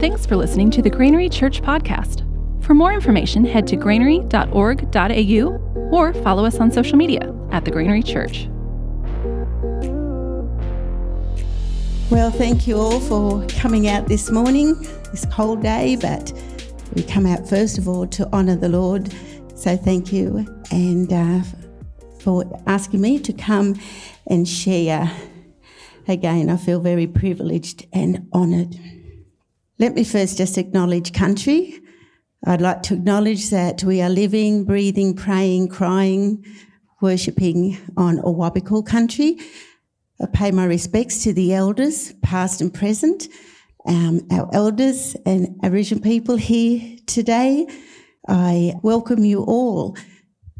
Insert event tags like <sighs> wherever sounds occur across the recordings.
Thanks for listening to the Granary Church podcast. For more information, head to granary.org.au or follow us on social media at the Granary Church. Well, thank you all for coming out this morning, this cold day, but we come out first of all to honour the Lord. So thank you and uh, for asking me to come and share. Again, I feel very privileged and honoured. Let me first just acknowledge country. I'd like to acknowledge that we are living, breathing, praying, crying, worshipping on Awabakal country. I pay my respects to the elders, past and present, um, our elders and Aboriginal people here today. I welcome you all.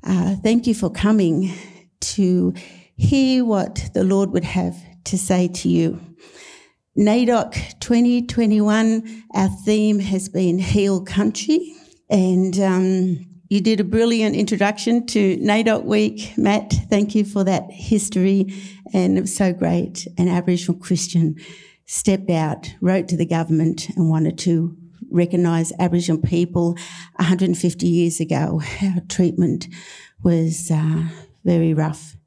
Uh, thank you for coming to hear what the Lord would have to say to you. NAIDOC 2021, our theme has been Heal Country. And um, you did a brilliant introduction to NAIDOC Week, Matt. Thank you for that history. And it was so great. An Aboriginal Christian stepped out, wrote to the government, and wanted to recognise Aboriginal people 150 years ago. Our treatment was uh, very rough.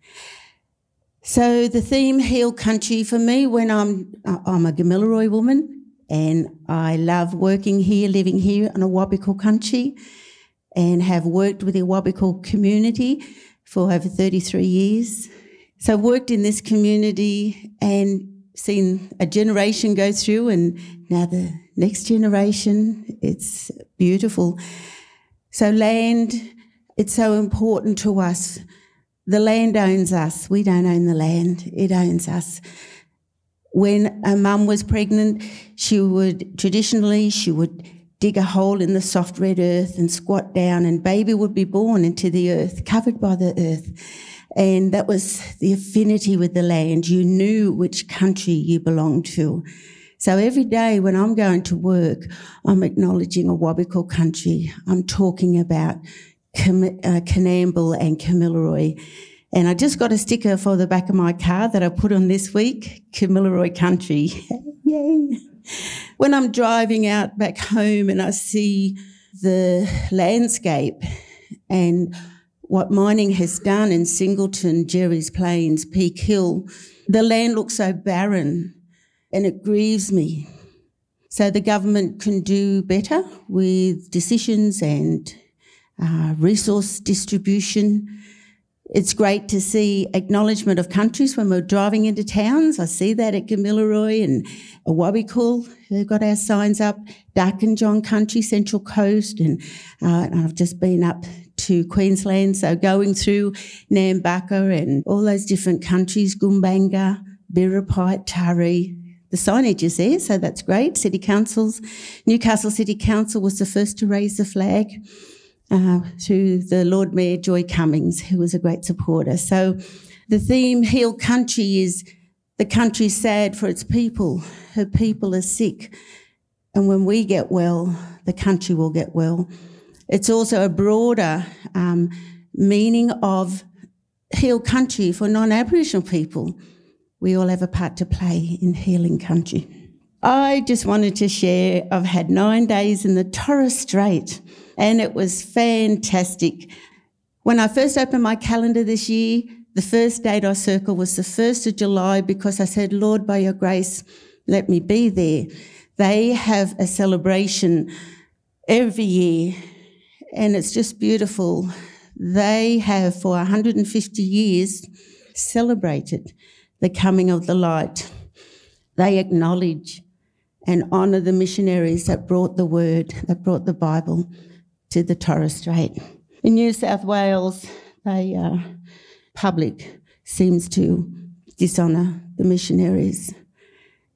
So the theme heal country for me when I'm I'm a Gamilaroi woman and I love working here, living here on Awabakal country and have worked with the Awabakal community for over 33 years. So I've worked in this community and seen a generation go through and now the next generation. It's beautiful. So land, it's so important to us the land owns us. We don't own the land. It owns us. When a mum was pregnant, she would traditionally she would dig a hole in the soft red earth and squat down, and baby would be born into the earth, covered by the earth. And that was the affinity with the land. You knew which country you belonged to. So every day when I'm going to work, I'm acknowledging a Awabakal country. I'm talking about Cam- uh, Coonamble and Gamilaroi. And I just got a sticker for the back of my car that I put on this week, Gamilaroi Country. <laughs> Yay! When I'm driving out back home and I see the landscape and what mining has done in Singleton, Jerry's Plains, Peak Hill, the land looks so barren and it grieves me. So the government can do better with decisions and uh, resource distribution. It's great to see acknowledgement of countries when we're driving into towns. I see that at Gamilaroi and Awabakal. They've got our signs up. Darkinjung country, Central Coast, and, uh, and I've just been up to Queensland. So going through Nambucca and all those different countries, Gumbaynggirr, Birrapite, Taree, the signage is there, so that's great. City councils, Newcastle City Council was the first to raise the flag uh, to the Lord Mayor Joy Cummings, who was a great supporter. So the theme Heal Country is the country's sad for its people. Her people are sick. And when we get well, the country will get well. It's also a broader um, meaning of heal country for non Aboriginal people. We all have a part to play in healing country. I just wanted to share I've had nine days in the Torres Strait and it was fantastic. When I first opened my calendar this year, the first date I circled was the 1st of July because I said, Lord, by your grace, let me be there. They have a celebration every year and it's just beautiful. They have for 150 years celebrated the coming of the light. They acknowledge and honour the missionaries that brought the word, that brought the Bible to the Torres Strait. In New South Wales, the uh, public seems to dishonour the missionaries.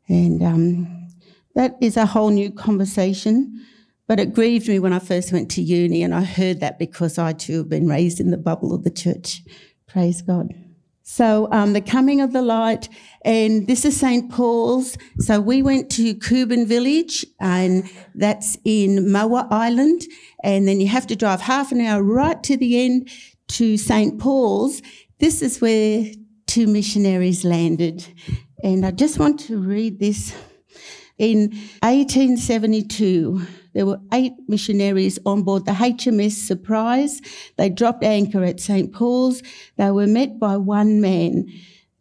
And um, that is a whole new conversation. But it grieved me when I first went to uni, and I heard that because I too have been raised in the bubble of the church. Praise God. So um, the coming of the light, and this is St. Paul's. So we went to Kubin Village, and that's in Moa Island, and then you have to drive half an hour right to the end to St. Paul's. This is where two missionaries landed, and I just want to read this. In 1872, there were eight missionaries on board the HMS Surprise. They dropped anchor at St. Paul's. They were met by one man,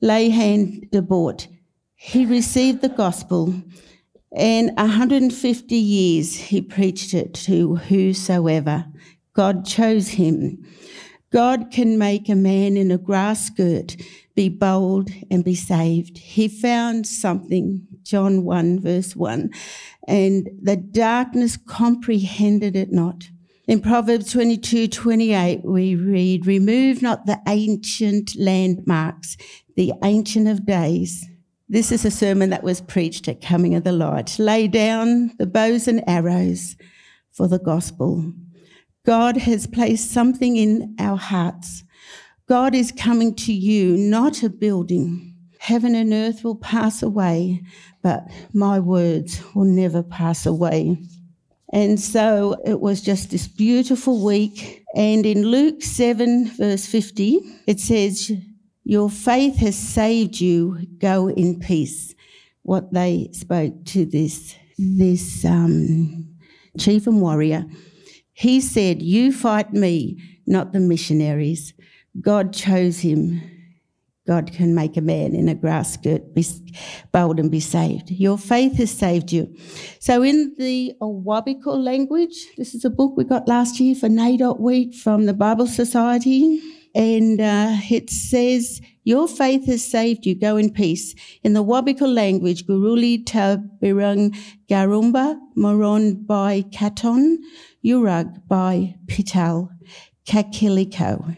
Leighand de Bort. He received the gospel, and 150 years he preached it to whosoever. God chose him. God can make a man in a grass skirt be bold and be saved. He found something, John 1, verse 1, and the darkness comprehended it not. In Proverbs 22, 28, we read, Remove not the ancient landmarks, the ancient of days. This is a sermon that was preached at Coming of the Light. Lay down the bows and arrows for the gospel. God has placed something in our hearts. God is coming to you, not a building. Heaven and earth will pass away, but my words will never pass away. And so it was just this beautiful week. And in Luke 7, verse 50, it says, Your faith has saved you, go in peace. What they spoke to this, this um, chief and warrior. He said, You fight me, not the missionaries. God chose him. God can make a man in a grass skirt be bold and be saved. Your faith has saved you. So in the Awabakal language, this is a book we got last year for NAIDOC Week from the Bible Society. And uh, it says, Your faith has saved you. Go in peace. In the Wabakal language, Guruli Tabirung Garumba, Moron by Katon, Urug by Pital, Kakiliko.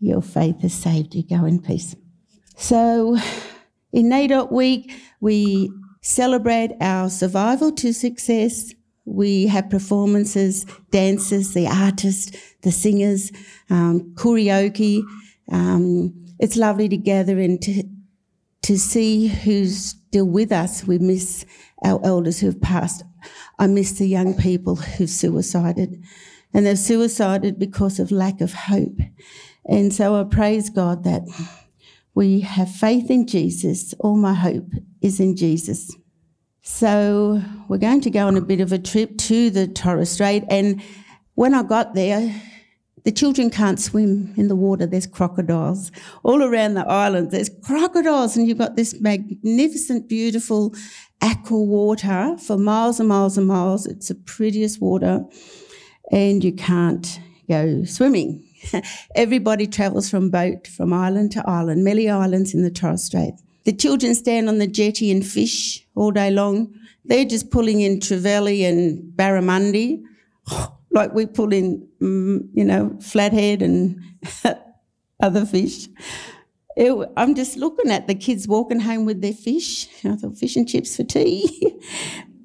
Your faith has saved you. Go in peace. So in NAIDOC Week, we celebrate our survival to success. We have performances, dancers, the artists, the singers, um, karaoke. Um, it's lovely to gather and to, to see who's still with us. We miss our elders who've passed. I miss the young people who've suicided. And they've suicided because of lack of hope. And so I praise God that we have faith in Jesus. All my hope is in Jesus. So we're going to go on a bit of a trip to the Torres Strait. And when I got there, the children can't swim in the water. There's crocodiles all around the island. There's crocodiles, and you've got this magnificent, beautiful aqua water for miles and miles and miles. It's the prettiest water, and you can't go swimming. <laughs> Everybody travels from boat from island to island, many islands in the Torres Strait. The children stand on the jetty and fish all day long. They're just pulling in trevally and barramundi, <sighs> like we pull in, mm, you know, flathead and <laughs> other fish. It, I'm just looking at the kids walking home with their fish. <laughs> I thought fish and chips for tea.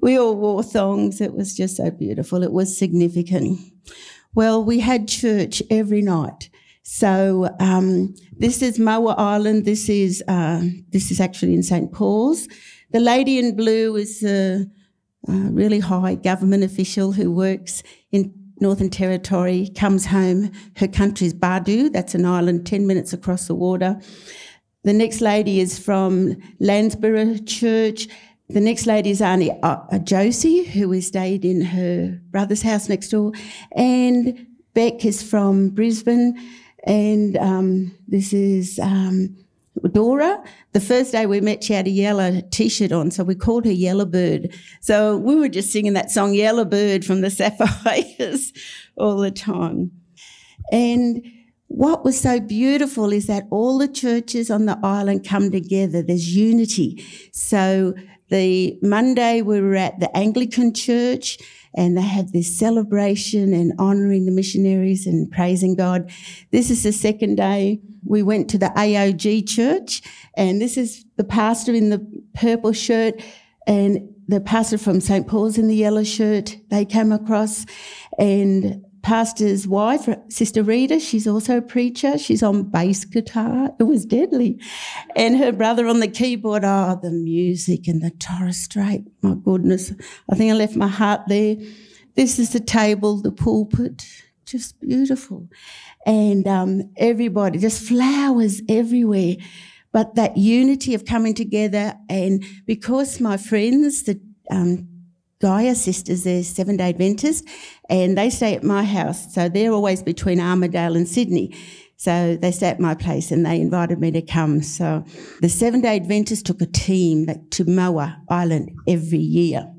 we all wore thongs. It was just so beautiful. It was significant. Well, we had church every night. So um, this is Moa Island. This is uh, this is actually in St Paul's. The lady in blue is a, a really high government official who works in Northern Territory. Comes home. Her country is Badu. That's an island ten minutes across the water. The next lady is from Landsborough Church. The next lady is Auntie uh, Josie, who we stayed in her brother's house next door. And Beck is from Brisbane. And um, this is um, Dora. The first day we met, she had a yellow t shirt on, so we called her Yellow Bird. So we were just singing that song, Yellow Bird from the <laughs> Sapphires, all the time. And what was so beautiful is that all the churches on the island come together. There's unity. So the Monday we were at the Anglican church and they had this celebration and honouring the missionaries and praising God. This is the second day we went to the AOG church and this is the pastor in the purple shirt and the pastor from St. Paul's in the yellow shirt. They came across and pastor's wife, Sister Rita, she's also a preacher. She's on bass guitar. It was deadly. And her brother on the keyboard. Oh, the music and the Torres Strait. My goodness. I think I left my heart there. This is the table, the pulpit. Just beautiful. And um, everybody, just flowers everywhere. But that unity of coming together, and because my friends, the um, Gaia sisters, they're seven day Adventists, and they stay at my house. So they're always between Armidale and Sydney. So they stay at my place and they invited me to come. So the seven day Adventists took a team to Moa Island every year.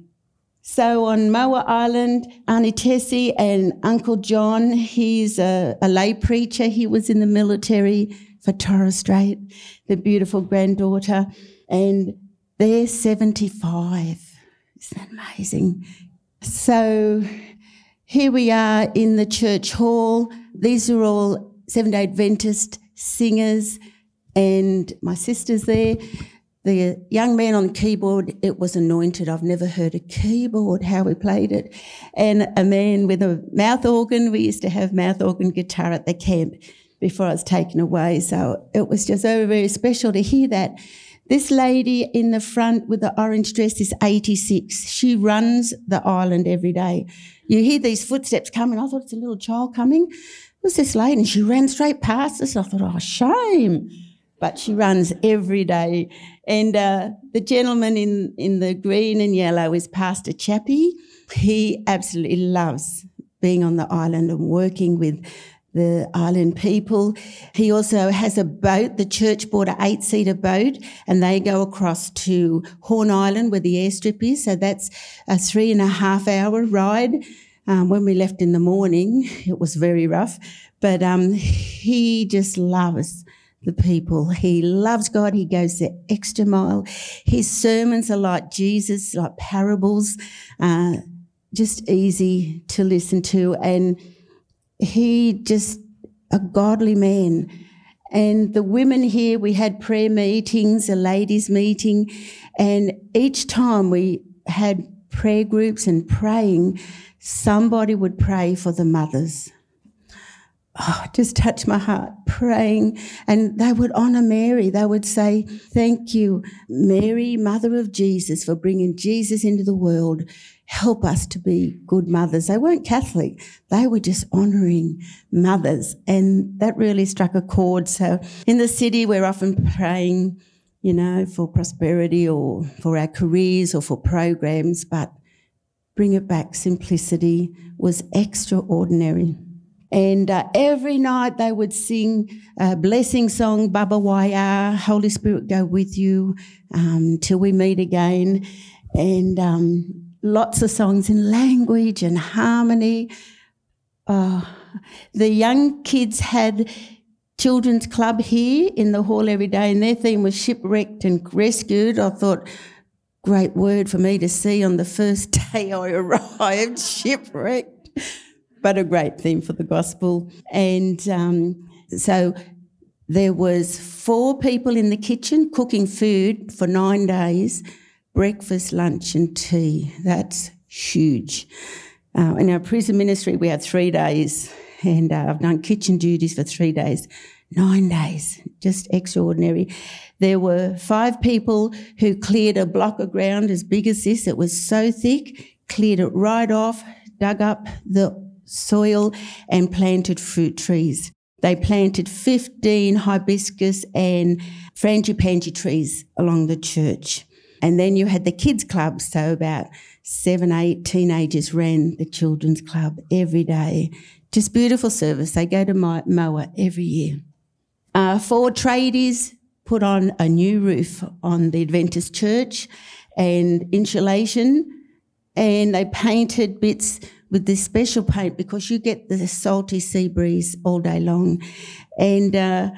So on Moa Island, Auntie Tessie and Uncle John, he's a, a lay preacher. He was in the military for Torres Strait, the beautiful granddaughter. And they're 75. Isn't that amazing? So here we are in the church hall. These are all Seven day Adventist singers, and my sister's there. The young man on keyboard, it was anointed. I've never heard a keyboard, how we played it. And a man with a mouth organ. We used to have mouth organ guitar at the camp before I was taken away. So it was just very, very special to hear that. This lady in the front with the orange dress is 86. She runs the island every day. You hear these footsteps coming. I thought it's a little child coming. It was this lady and she ran straight past us. I thought, oh, shame but she runs every day. And uh, the gentleman in, in the green and yellow is Pastor Chappie. He absolutely loves being on the island and working with the island people. He also has a boat. The church bought an eight seater boat and they go across to Horn Island where the airstrip is. So that's a three and a half hour ride. Um, when we left in the morning, it was very rough, but um, he just loves the people. He loves God. He goes the extra mile. His sermons are like Jesus, like parables, uh, just easy to listen to. And he just a godly man. And the women here, we had prayer meetings, a ladies' meeting, and each time we had prayer groups and praying, somebody would pray for the mothers oh, just touched my heart praying. And they would honor Mary. They would say, Thank you, Mary, Mother of Jesus, for bringing Jesus into the world. Help us to be good mothers. They weren't Catholic. They were just honoring mothers. And that really struck a chord. So in the city, we're often praying, you know, for prosperity or for our careers or for programs, but bring it back. Simplicity was extraordinary. And uh, every night they would sing a blessing song, Baba Waya, Holy Spirit go with you um, till we meet again. And um, lots of songs in language and harmony. Uh, the young kids had children's club here in the hall every day, and their theme was shipwrecked and rescued. I thought, great word for me to see on the first <laughs> day I arrived, <laughs> shipwrecked but a great theme for the gospel. And um, so there was four people in the kitchen cooking food for nine days, breakfast, lunch, and tea. That's huge. Uh, in our prison ministry, we had three days, and uh, I've done kitchen duties for three days. Nine days, just extraordinary. There were five people who cleared a block of ground as big as this. It was so thick, cleared it right off, dug up the soil and planted fruit trees. They planted 15 hibiscus and frangipani trees along the church. And then you had the kids club, so about seven, eight teenagers ran the children's club every day. Just beautiful service. They go to Moa every year. Uh, four tradies put on a new roof on the Adventist church and insulation, and they painted bits with this special paint because you get the salty sea breeze all day long. And uh,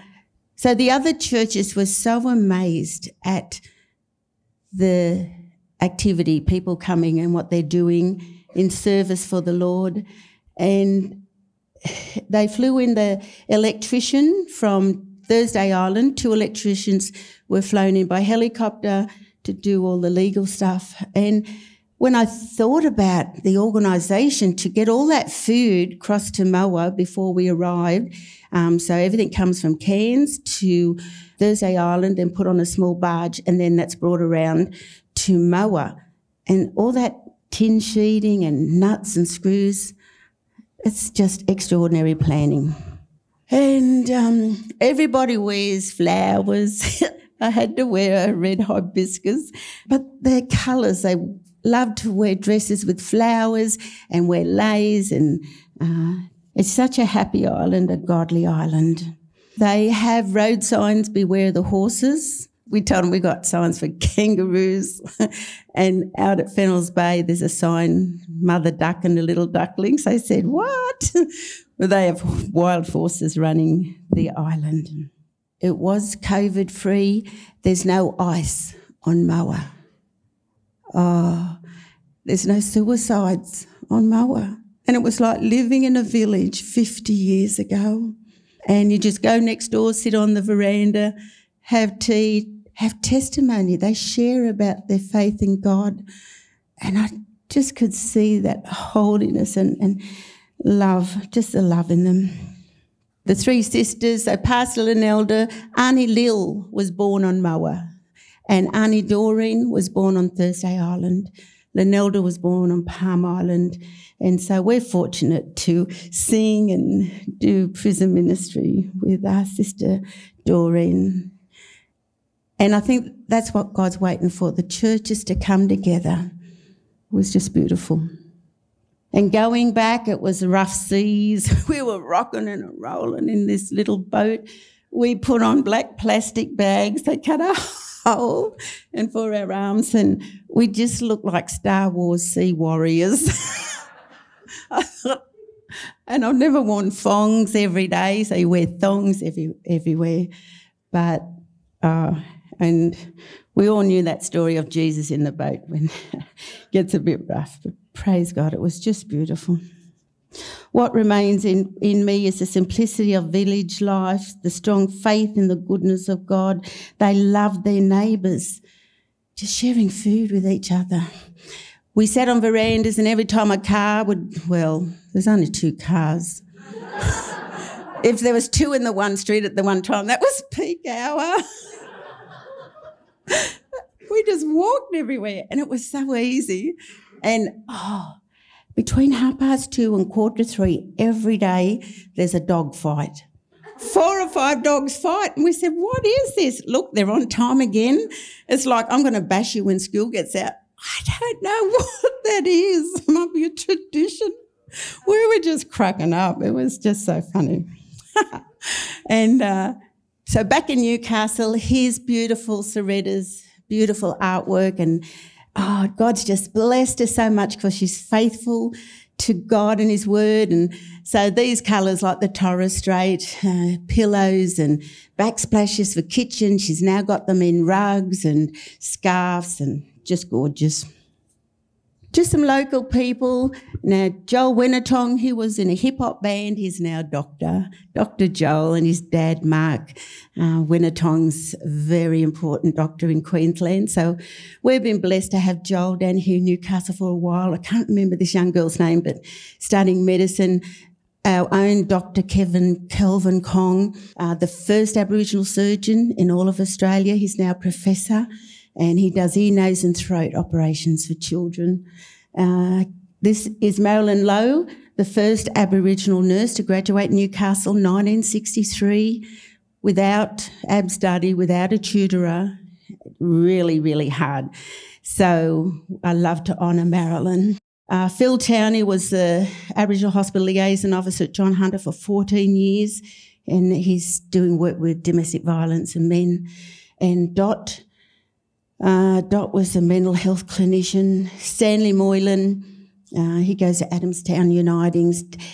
so the other churches were so amazed at the activity, people coming and what they're doing in service for the Lord. And they flew in the electrician from Thursday Island. Two electricians were flown in by helicopter to do all the legal stuff. And when I thought about the organisation to get all that food across to Moa before we arrived, um, so everything comes from Cairns to Thursday Island and put on a small barge, and then that's brought around to Moa. And all that tin sheeting and nuts and screws, it's just extraordinary planning. And um, everybody wears flowers. <laughs> I had to wear a red hibiscus, but their colours, they love to wear dresses with flowers and wear leis, and uh, it's such a happy island, a godly island. They have road signs, beware the horses. We told them we got signs for kangaroos. <laughs> and out at Fennel's Bay, there's a sign, mother duck and the little ducklings. They said, what? <laughs> well, they have wild horses running the island. It was COVID free. There's no ice on Moa. Oh, there's no suicides on Moa. And it was like living in a village 50 years ago. And you just go next door, sit on the veranda, have tea, have testimony. They share about their faith in God. And I just could see that holiness and, and love, just the love in them. The three sisters, so Pastor and Elder, Annie Lil was born on Moa, and Annie Doreen was born on Thursday Island. Linelda was born on Palm Island. And so we're fortunate to sing and do prison ministry with our sister Doreen. And I think that's what God's waiting for the churches to come together. It was just beautiful. And going back, it was rough seas. <laughs> We were rocking and rolling in this little boat. We put on black plastic bags. They cut a and for our arms, and we just looked like Star Wars sea warriors. <laughs> and I've never worn thongs every day, so you wear thongs every, everywhere. But, uh, and we all knew that story of Jesus in the boat when <laughs> it gets a bit rough. But praise God, it was just beautiful. What remains in, in me is the simplicity of village life, the strong faith in the goodness of God. They love their neighbours, just sharing food with each other. We sat on verandas, and every time a car would, well, there's only two cars. <laughs> if there was two in the one street at the one time, that was peak hour. <laughs> we just walked everywhere, and it was so easy. And oh, between half past two and quarter to three every day, there's a dog fight. Four or five dogs fight. And we said, What is this? Look, they're on time again. It's like, I'm going to bash you when school gets out. I don't know <laughs> what that is. It might be a tradition. We were just cracking up. It was just so funny. <laughs> and uh, so back in Newcastle, here's beautiful Soretta's beautiful artwork and oh, God's just blessed her so much because she's faithful to God and His Word. And so these colours, like the Torres Strait, uh, pillows and backsplashes for kitchen, she's now got them in rugs and scarves and just gorgeous just some local people. Now, Joel Wenitong, he was in a hip hop band. He's now Doctor, Dr. Joel, and his dad, Mark uh, Wenitong's very important doctor in Queensland. So we've been blessed to have Joel down here in Newcastle for a while. I can't remember this young girl's name, but studying medicine. Our own Dr. Kevin Kelvin Kong, uh, the first Aboriginal surgeon in all of Australia. He's now professor and he does ear, nose, and throat operations for children. Uh, this is Marilyn Lowe, the first Aboriginal nurse to graduate Newcastle, 1963, without Abstudy, without a tutorer. Really, really hard. So I love to honour Marilyn. Uh, Phil Towney was the Aboriginal Hospital Liaison Officer at John Hunter for 14 years, and he's doing work with domestic violence and men. And Dot uh, Dot was a mental health clinician. Stanley Moylan, uh, he goes to Adamstown Uniting.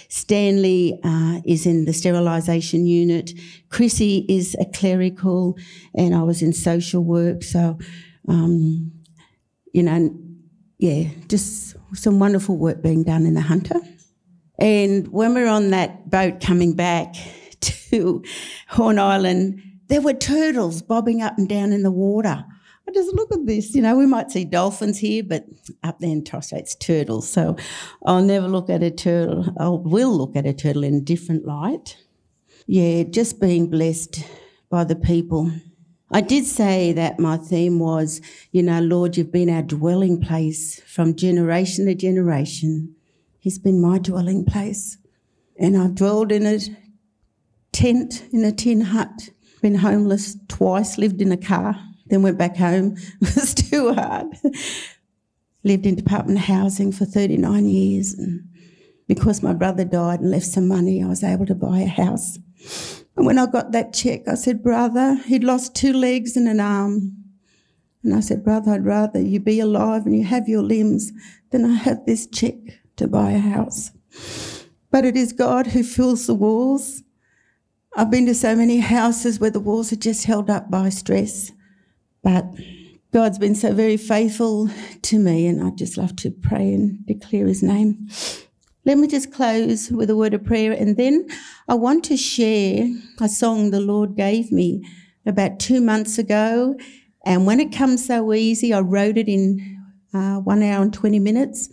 Stanley uh, is in the sterilisation unit. Chrissy is a clerical, and I was in social work. So, um, you know, yeah, just some wonderful work being done in the Hunter. And when we were on that boat coming back <laughs> to Horn Island, there were turtles bobbing up and down in the water. I just look at this. You know, we might see dolphins here, but up there in Torres Strait, it's turtles. So I'll never look at a turtle. I will look at a turtle in a different light. Yeah, just being blessed by the people. I did say that my theme was, you know, Lord, you've been our dwelling place from generation to generation. He's been my dwelling place. And I've dwelled in a tent, in a tin hut, been homeless twice, lived in a car then went back home. it <laughs> was too hard. lived in department housing for 39 years. And because my brother died and left some money, I was able to buy a house. And when I got that check, I said, Brother, he'd lost two legs and an arm. And I said, Brother, I'd rather you be alive and you have your limbs than I have this check to buy a house. But it is God who fills the walls. I've been to so many houses where the walls are just held up by stress. But God's been so very faithful to me, and I'd just love to pray and declare his name. Let me just close with a word of prayer, and then I want to share a song the Lord gave me about two months ago. And when it comes so easy, I wrote it in uh, one hour and 20 minutes.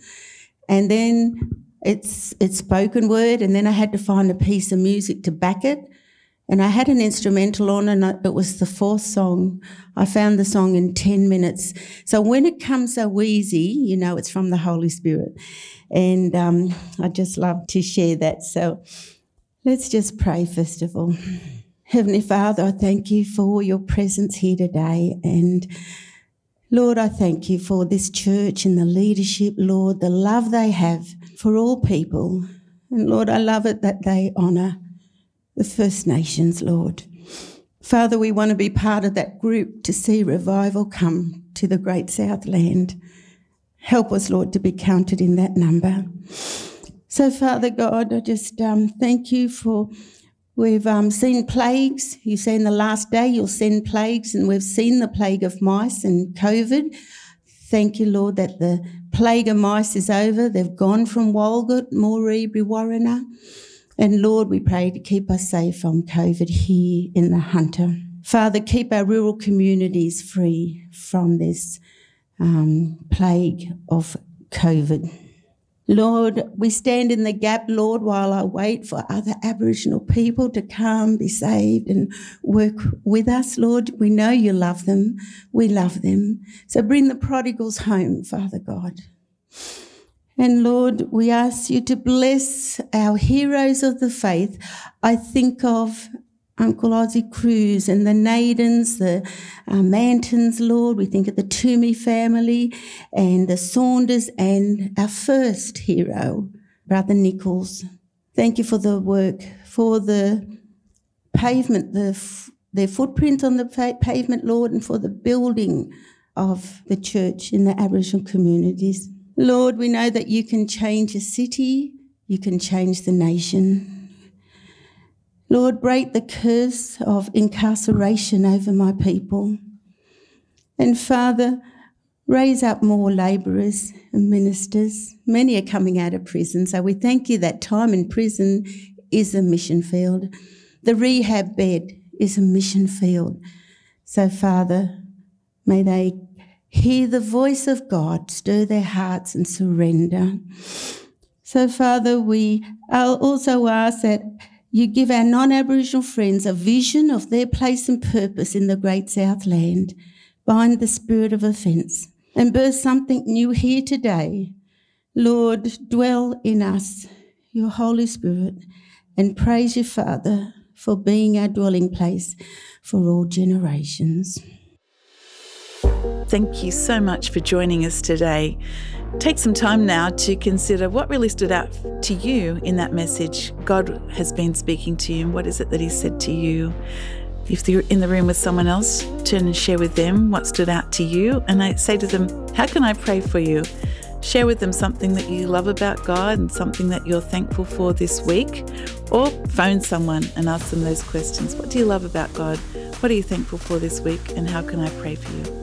And then it's, it's spoken word, and then I had to find a piece of music to back it. And I had an instrumental on, and it was the fourth song. I found the song in 10 minutes. So when it comes so easy, you know it's from the Holy Spirit. And um, I just love to share that. So let's just pray first of all. Heavenly Father, I thank you for your presence here today. And Lord, I thank you for this church and the leadership, Lord, the love they have for all people. And Lord, I love it that they honour the First Nations, Lord. Father, we want to be part of that group to see revival come to the great Southland. Help us, Lord, to be counted in that number. So, Father God, I just um, thank you for we've um, seen plagues. You say in the last day you'll send plagues, and we've seen the plague of mice and COVID. Thank you, Lord, that the plague of mice is over. They've gone from Walgett, Moree, Brewarrina. And Lord, we pray to keep us safe from COVID here in the Hunter. Father, keep our rural communities free from this um, plague of COVID. Lord, we stand in the gap, Lord, while I wait for other Aboriginal people to come, be saved, and work with us, Lord. We know you love them. We love them. So bring the prodigals home, Father God. And Lord, we ask you to bless our heroes of the faith. I think of Uncle Ossie Cruse and the Nadens, the uh, Mantons, Lord. We think of the Toomey family and the Saunders and our first hero, Brother Nichols. Thank you for the work, for the pavement, the f- their footprint on the fa- pavement, Lord, and for the building of the church in the Aboriginal communities. Lord, we know that you can change a city, you can change the nation. Lord, break the curse of incarceration over my people. And Father, raise up more labourers and ministers. Many are coming out of prison, so we thank you that time in prison is a mission field. The rehab bed is a mission field. So, Father, may they hear the voice of God, stir their hearts and surrender. So, Father, we also ask that you give our non Aboriginal friends a vision of their place and purpose in the great Southland. Bind the spirit of offence and birth something new here today. Lord, dwell in us, your Holy Spirit, and praise you, Father, for being our dwelling place for all generations. Thank you so much for joining us today. Take some time now to consider what really stood out to you in that message. God has been speaking to you, and what is it that He said to you? If you're in the room with someone else, turn and share with them what stood out to you. And I say to them, How can I pray for you? Share with them something that you love about God and something that you're thankful for this week. Or phone someone and ask them those questions. What do you love about God? What are you thankful for this week? And how can I pray for you?